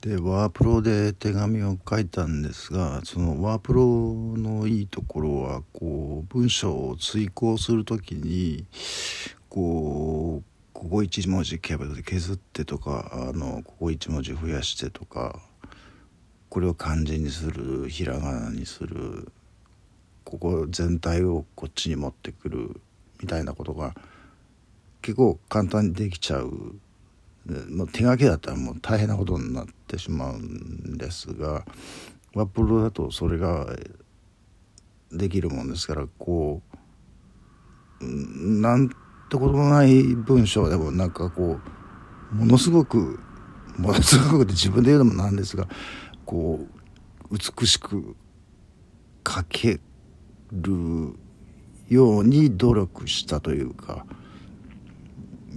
でワープロで手紙を書いたんですがそのワープロのいいところはこう文章を追考する時にこうここ1文字削ってとかあのここ1文字増やしてとかこれを漢字にするひらがなにするここ全体をこっちに持ってくるみたいなことが結構簡単にできちゃうもう手書きだったらもう大変なことになってしまうんですがワップロだとそれができるもんですからこうなんてこともない文章でもなんかこうものすごくものすごくって自分で言うのもなんですがこう美しく書けるように努力したというか。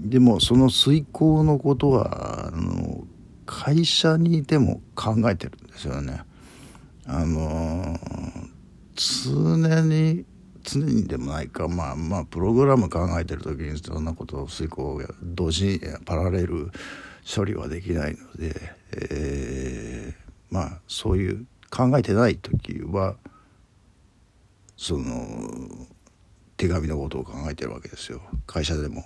でもその遂行のことはあの会社にいても考えてるんですよね。あの常に常にでもないかまあまあプログラム考えてる時にそんなことを遂行同時にパラレル処理はできないので、えー、まあそういう考えてない時はその手紙のことを考えてるわけですよ会社でも。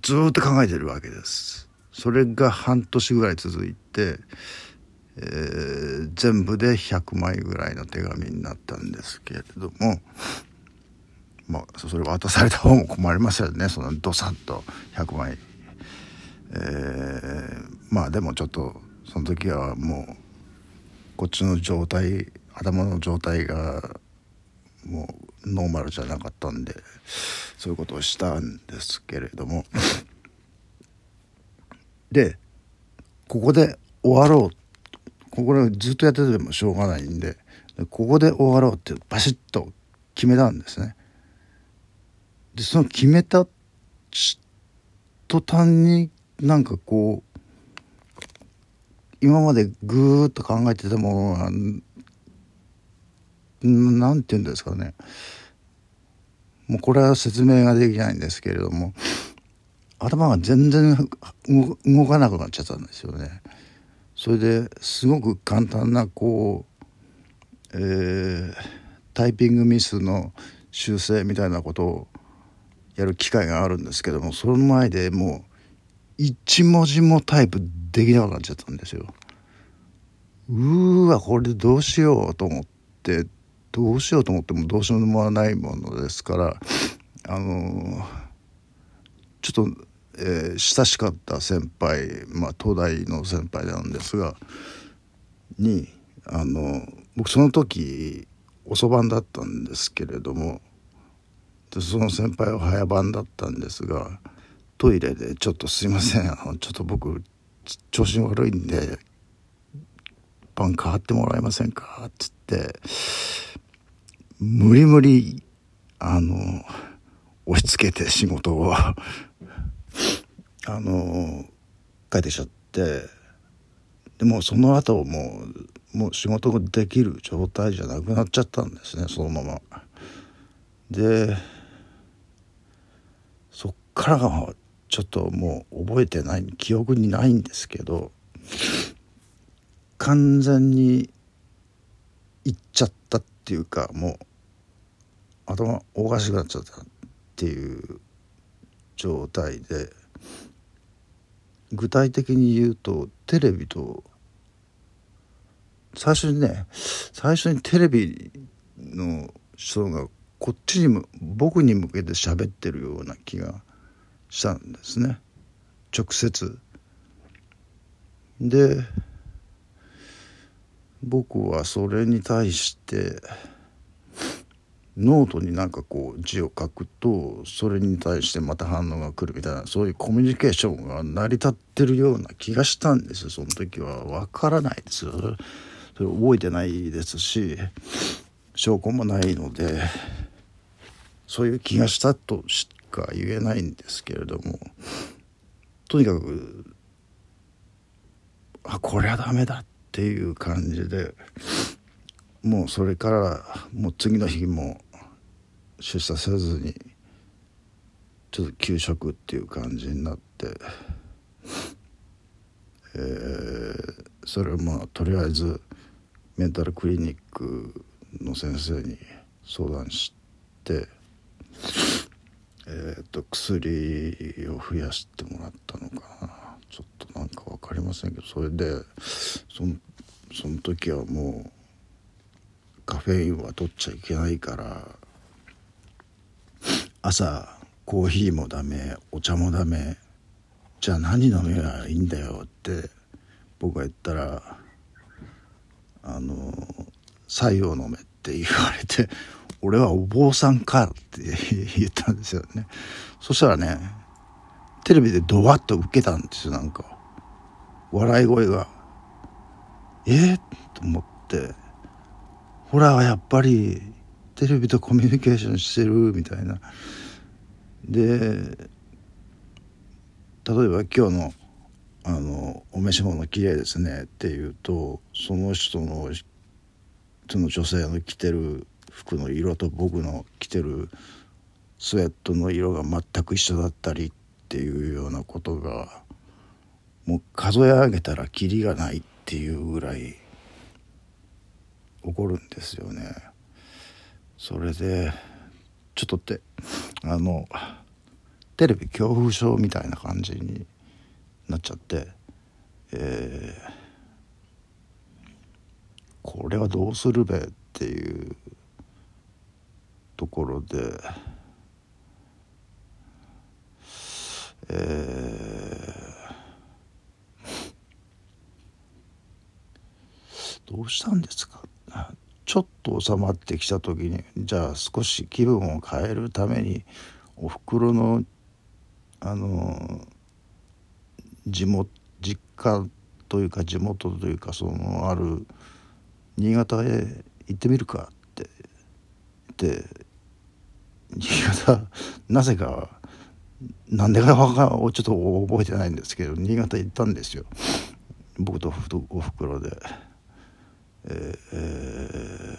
ずっと考えてるわけです。それが半年ぐらい続いて、えー、全部で100枚ぐらいの手紙になったんですけれどもまあそれ渡された方も困りますよねそのドサッと100枚。えー、まあでもちょっとその時はもうこっちの状態頭の状態がもうノーマルじゃなかったんでそういうことをしたんですけれども でここで終わろうここでずっとやっててもしょうがないんでここで終わろうってバシッと決めたんですね。でその決めた途端になんかこう今までぐーっと考えてたものが何て言うんですかねもうこれは説明ができないんですけれども頭が全然動かなくなっちゃったんですよね。それですごく簡単なこう、えー、タイピングミスの修正みたいなことをやる機会があるんですけどもその前でもう一文字もタイプできなくなっちゃったんですよ。うーわこれどうしようと思ってどうしようと思ってもどうしようもないものですからあのちょっと、えー、親しかった先輩、まあ、東大の先輩なんですがにあの僕その時遅番だったんですけれどもでその先輩は早番だったんですがトイレで「ちょっとすいませんあのちょっと僕調子悪いんで番変わってもらえませんか?」っつって無理無理、あの、押し付けて仕事を あの、帰ってきちゃって、でもその後もう、もう仕事ができる状態じゃなくなっちゃったんですね、そのまま。で、そっからがちょっともう覚えてない、記憶にないんですけど、完全に行っちゃったっていうかもう頭おかしくなっちゃったっていう状態で具体的に言うとテレビと最初にね最初にテレビの人がこっちにも僕に向けて喋ってるような気がしたんですね直接。で僕はそれに対してノートになんかこう字を書くとそれに対してまた反応が来るみたいなそういうコミュニケーションが成り立ってるような気がしたんですその時は分からないです。それ覚えてないですし証拠もないのでそういう気がしたとしか言えないんですけれどもとにかくあこれはダメだっていう感じでもうそれからもう次の日も出社せずにちょっと休職っていう感じになって、えー、それをまあとりあえずメンタルクリニックの先生に相談してえーと、薬を増やしてもらったのかな。ちょっとなんか分かりませんけどそれでそのその時はもうカフェインは取っちゃいけないから朝コーヒーもダメお茶もダメじゃあ何飲めばいいんだよって僕が言ったらあの「白湯を飲め」って言われて俺はお坊さんかって 言ったんですよね。そしたらね、テレビでドワッと受けたんですよ、なんか。笑い声が。えー、と思って、ほら、やっぱりテレビとコミュニケーションしてるみたいな。で、例えば今日のあのお召し物綺麗ですねっていうとその人のその女性の着てる服の色と僕の着てるスウェットの色が全く一緒だったりっていうようなことがもう数え上げたらキリがないっていうぐらい起こるんですよね。それでちょっとってあのテレビ恐怖症みたいな感じになっちゃって、えー、これはどうするべっていうところで、えー、どうしたんですかちょっと収まってきた時にじゃあ少し気分を変えるためにおふくろのあの地元実家というか地元というかそのある新潟へ行ってみるかって言って新潟なぜかなんでかちょっと覚えてないんですけど新潟行ったんですよ。僕とおふくろで、えー、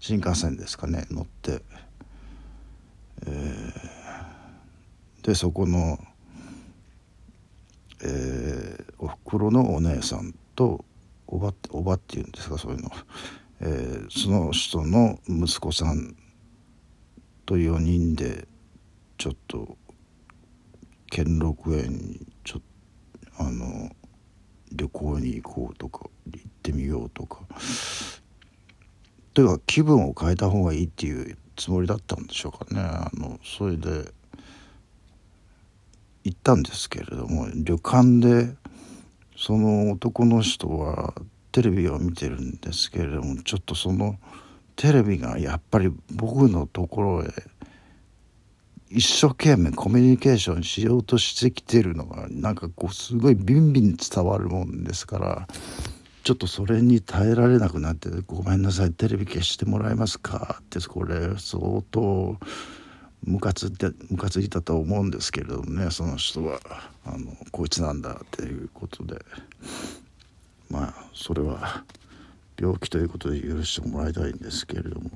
新幹線ですかね乗って、えー、でそこの、えー、おふくろのお姉さんとおばおばっていうんですかそういうの、えー、その人の息子さんと4人でちょっと兼六園にちょっとあの旅行に行こうとか行ってみようとかというか気分を変えた方がいいっていうつもりだったんでしょうかねあのそれで行ったんですけれども旅館でその男の人はテレビを見てるんですけれどもちょっとその。テレビがやっぱり僕のところへ一生懸命コミュニケーションしようとしてきてるのがなんかこうすごいビンビン伝わるもんですからちょっとそれに耐えられなくなって「ごめんなさいテレビ消してもらえますか」ってこれ相当ムカついてムカついたと思うんですけれどもねその人はあのこいつなんだっていうことでまあそれは。病気ということで許してもらいたいんですけれども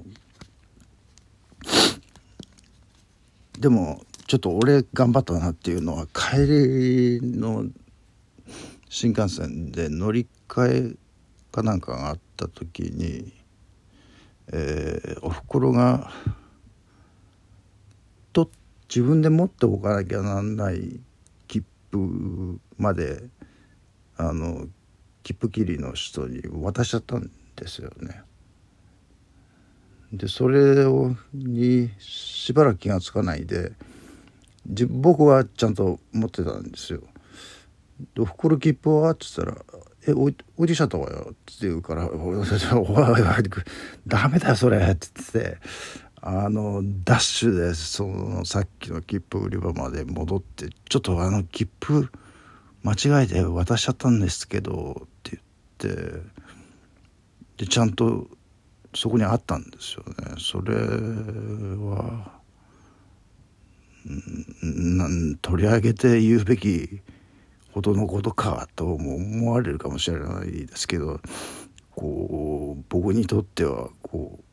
でもちょっと俺頑張ったなっていうのは帰りの新幹線で乗り換えかなんかがあった時に、えー、おふくろがと自分で持っておかなきゃなんない切符まであの切符切りの人に渡しちゃったんですよね。でそれをにしばらく気が付かないで僕はちゃんと持ってたんですよ。で「袋切符は?」っつったら「え置い置いてきちゃったわよ」って言うから「おいおいおいダメだよそれ」って言ってあのダッシュでそのさっきの切符売り場まで戻って「ちょっとあの切符間違えて渡しちゃったんですけど」って言ってでちゃんとそこにあったんですよね。それはん取り上げて言うべきほどのことかとも思われるかもしれないですけどこう僕にとってはこう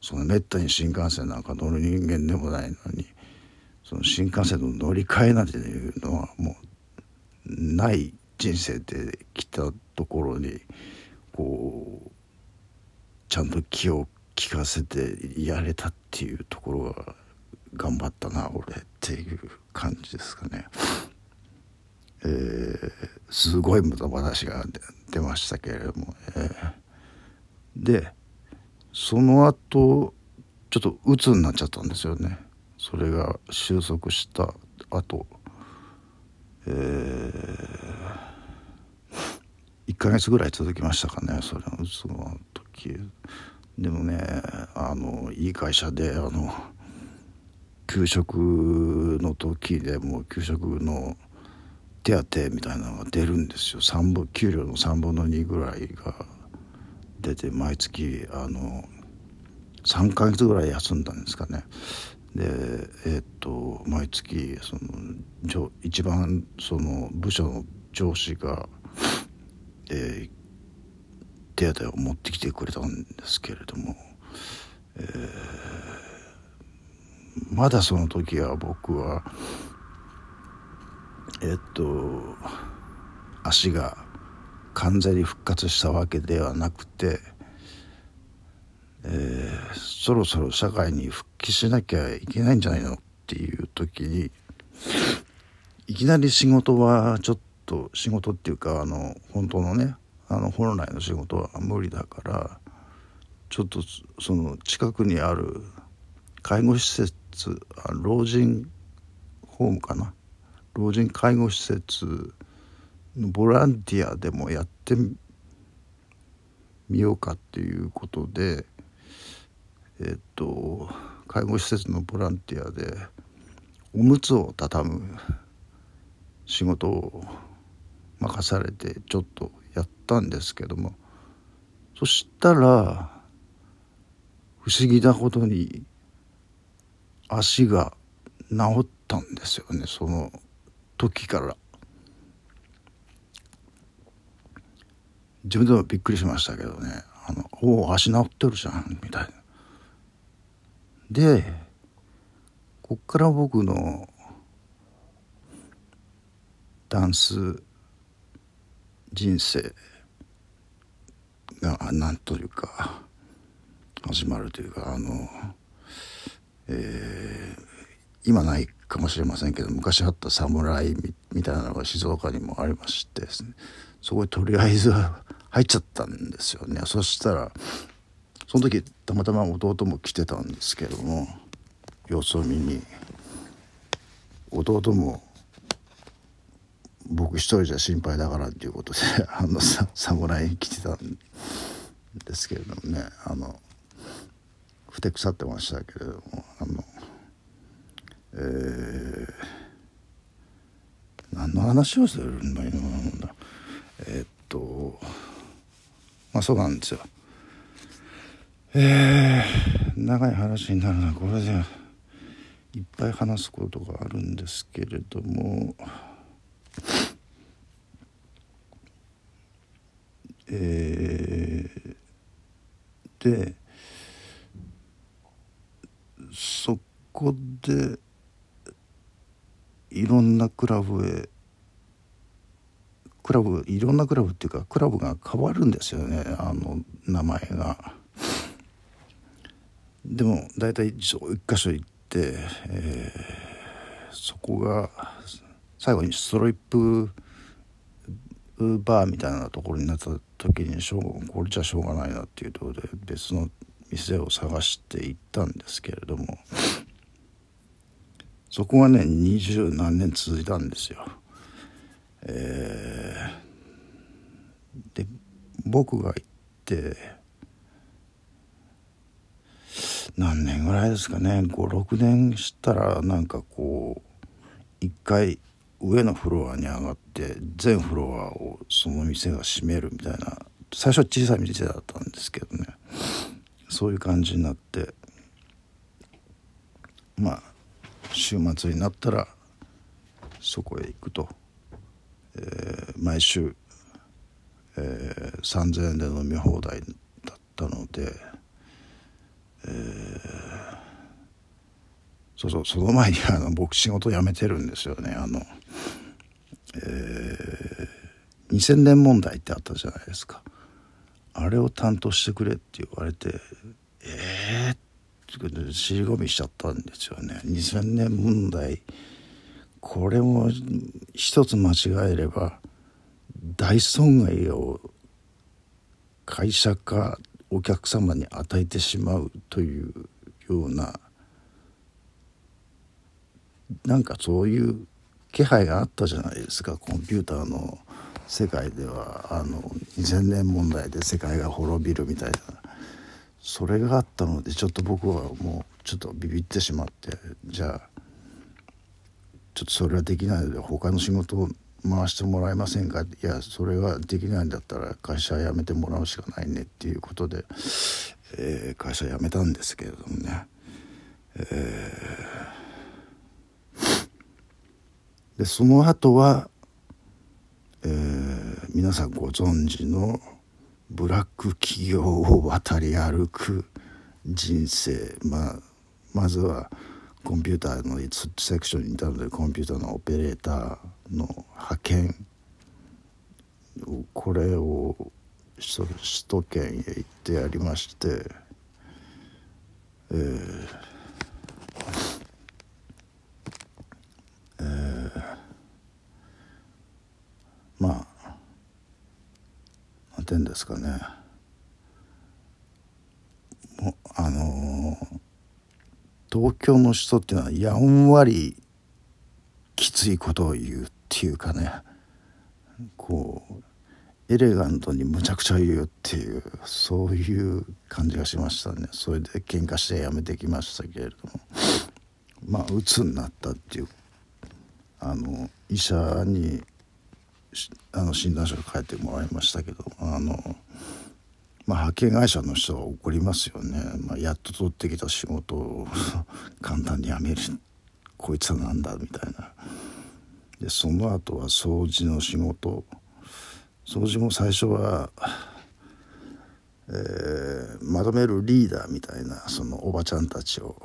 そのめったに新幹線なんか乗る人間でもないのにその新幹線の乗り換えなんていうのはもうない人生で来たところにこうちゃんと気を利かせてやれたっていうところが頑張ったな俺っていう感じですかね。えー、すごい無駄話が出ましたけれども、えー、でその後ちょっと鬱になっちゃったんですよね。それが収束した後。えー、1ヶ月ぐらい続きましたかねそれの鬱の時でもねあのいい会社であの給食の時でも給食の手当みたいなのが出るんですよ。3分給料の3分の2ぐらいが出て毎月あの3ヶ月ぐらい休んだんですかね。でえー、っと毎月その一番その部署の上司が、えー、手当を持ってきてくれたんですけれども、えー、まだその時は僕はえっと足が完全に復活したわけではなくて、えー、そろそろ社会に復帰しなきゃいけないんじゃないのっていう時にいきなり仕事はちょっと仕事っていうかあの本当のねあの本来の仕事は無理だからちょっとその近くにある介護施設老人ホームかな？老人介護施設のボランティアでもやってみようかっていうことでえっと介護施設のボランティアでおむつを畳む仕事を任されてちょっとやったんですけどもそしたら不思議なことに足が治ったんですよねその時から自分でもびっくりしましたけどね「あのおお足治ってるじゃん」みたいな。でこっから僕のダンス人生がなんというか始まるというかあの、えー、今ないかもしれませんけど昔あった侍みたいなのが静岡にもありましてすねそこにとりあえず入っちゃったんですよね。そしたらその時たまたま弟も来てたんですけども様子を見に弟も僕一人じゃ心配だからっていうことで あの侍に来てたんですけれどもねあのふてくさってましたけれどもあのえー、何の話をするんだ今なんだえー、っとまあそうなんですよ。えー、長い話になるな。これでいっぱい話すことがあるんですけれどもえー、でそこでいろんなクラブへクラブいろんなクラブっていうかクラブが変わるんですよねあの名前が。でも大体一箇所行って、えー、そこが最後にストリップバーみたいなところになった時にしょうこれじゃしょうがないなっていうところで別の店を探して行ったんですけれどもそこがね二十何年続いたんですよ。えー、で僕が行って何年ぐらいですかね56年したらなんかこう一回上のフロアに上がって全フロアをその店が閉めるみたいな最初は小さい店だったんですけどね。そういう感じになってまあ週末になったらそこへ行くと、えー、毎週、えー、3,000円で飲み放題だったので、えー、そうそうその前にあの僕仕事辞めてるんですよね。あの、え2000年問題ってあったじゃないですか。あれを担当してくれって言われてええー、って尻込みしちゃったんですよね。2000年問題これも一つ間違えれば大損害を会社かお客様に与えてしまうというようななんかそういう気配があったじゃないですか。コンピューターの世界ではあの2000年問題で世界が滅びるみたいな。それがあったのでちょっと僕はもうちょっとビビってしまってじゃあちょっとそれはできないので他の仕事を回してもらえませんか？いやそれができないんだったら会社辞めてもらうしかないねっていうことで、えー、会社辞めたんですけれどもね。えー、でその後は、えー、皆さんご存知のブラック企業を渡り歩く人生。まあまずはコンピューターのセクションにいたのでコンピューターのオペレーターの派遣これを首都圏へ行ってやりましてえー、えー、まあ何てんですかね。もうあのー東京の人っていうのはやんわりきついことを言うっていうかね。こうエレガントにむちゃくちゃ言うっていうそういう感じがしましたね。それで喧嘩してやめてきましたけれども。まあ鬱になったっていうあの医者にあの診断書を書いてもらいましたけどあのまあ、派遣会社の人は怒りますよね、まあ、やっと取ってきた仕事を簡単に辞める。こいつはなんだみたいな。でその後は掃除の仕事。掃除も最初は、えー、まとめるリーダーみたいなそのおばちゃんたちを。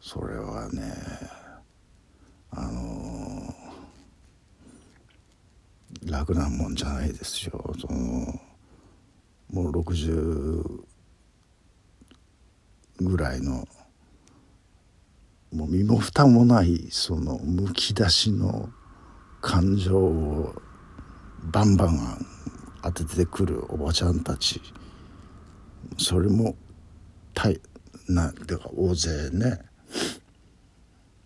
それはねあの、楽なもんじゃないですよ。そのもう60ぐらいのもう身も蓋もないそのむき出しの感情をバンバン当ててくるおばちゃんたち。それも大なてか大勢ね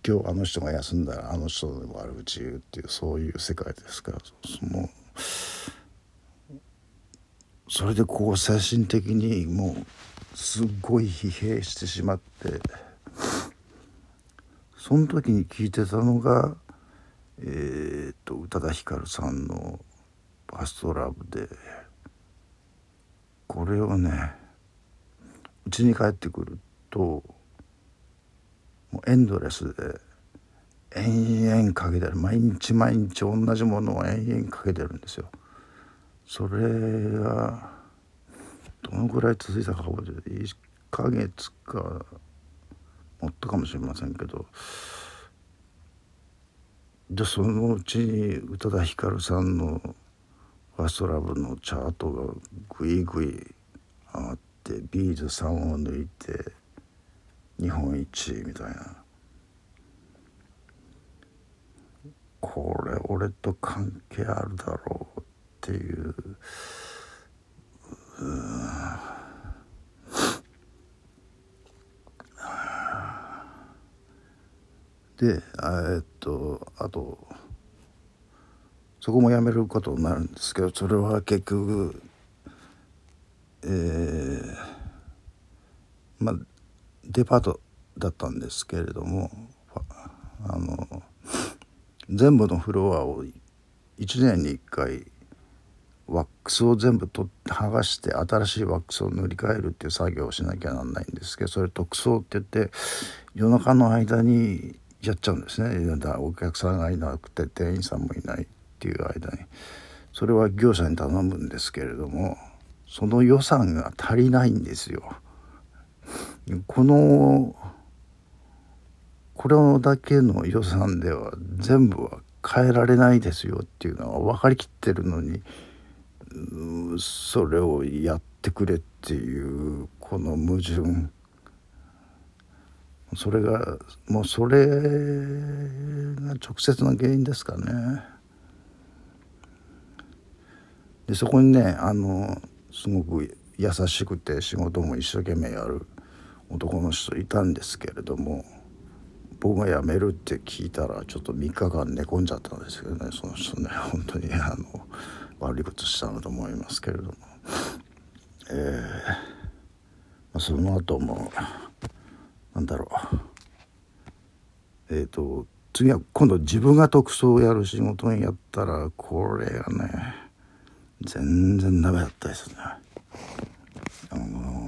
今日あの人が休んだらあの人の悪口言うっていうそういう世界ですからそのそれでこう精神的にもうすっごい疲弊してしまってその時に聞いてたのがえ、っと宇多田ヒカルさんの「ファストラブでこれをねうちに帰ってくるともうエンドレスで延々かけてる。毎日毎日同じものを延々かけてるんですよ。それがどのぐらい続いたか覚えてる？1ヶ月かもっとかもしれませんけど。でそのうちに宇多田ヒカルさんの「ファストラブのチャートがグイグイ上がってビーズ3を抜いて日本一みたいな。これ俺と関係あるだろうっていう。うん。でえっとあとそこもやめることになるんですけどそれは結局えー、まあデパートだったんですけれどもあの全部のフロアを1年に1回ワックスを全部取剥がして新しいワックスを塗り替えるっていう作業をしなきゃなんないんですけどそれ特装って言って夜中の間にやっちゃうんですねだお客さんがいなくて店員さんもいないっていう間にそれは業者に頼むんですけれどもその予算が足りないんですよ。このこれだけの予算では全部は変えられないですよっていうのは分かりきってるのにそれをやってくれっていうこの矛盾それがもうそれが直接の原因ですかね。でそこにねあのすごく優しくて仕事も一生懸命やる男の人いたんですけれども僕が辞めるって聞いたらちょっと3日間寝込んじゃったんですけどねその人ね 本当にあの悪いことしたのと思いますけれども、えーまあ、その後もなんだろうえっ、ー、と次は今度自分が特捜をやる仕事にやったらこれがね全然ダメだったですね。あの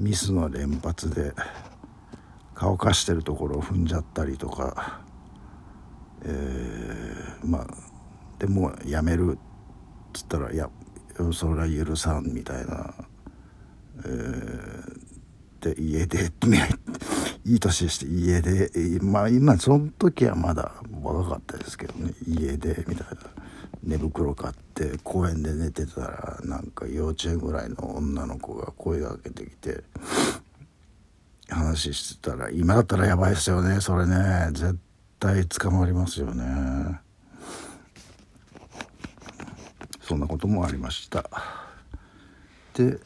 ミスの連発で乾かしてるところを踏んじゃったりとか、えー、まあでもやめるっつったら「いやそれは許さん」みたいな。えーで家で いい年して家でまあ今その時はまだ若かったですけどね家でみたいな寝袋買って公園で寝てたらなんか幼稚園ぐらいの女の子が声かけてきて話してたら今だったらやばいですよねそれね。絶対捕まりますよね。そんなこともありました。で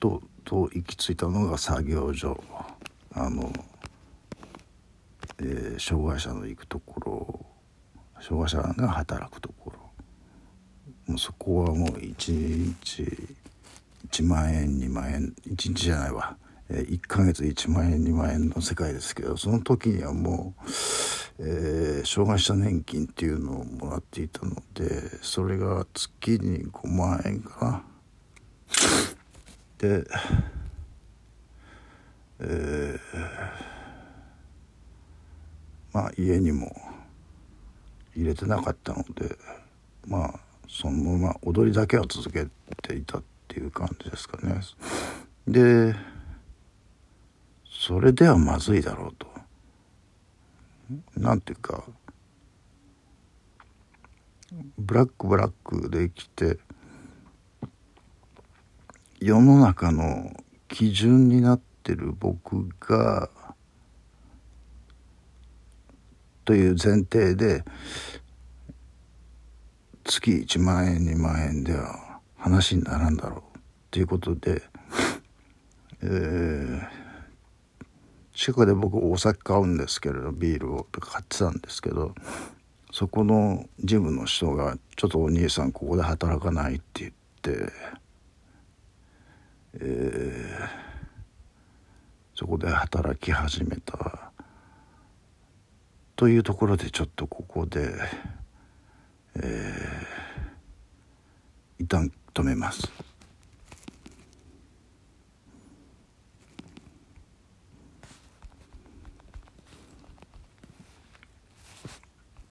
とと行き着いたのが作業所。あの、えー、障害者の行くところ。障害者が働くところ。もうそこはもう1日1万円2万円1日じゃないわ、えー、1ヶ月1万円2万円の世界ですけどその時にはもう、えー、障害者年金っていうのをもらっていたのでそれが月に5万円かな。でえー、まあ家にも入れてなかったのでまあそのまま踊りだけは続けていたっていう感じですかね。でそれではまずいだろうと。なんていうかブラックブラックで生きて世の中の基準になってる僕がという前提で月1万円2万円では話にならんだろうっていうことで、えー、近くで僕お酒買うんですけれどビールをとか買ってたんですけどそこのジムの人が「ちょっとお兄さんここで働かない」って言って、えー、そこで働き始めたというところでちょっとここで。えー、一旦止めます。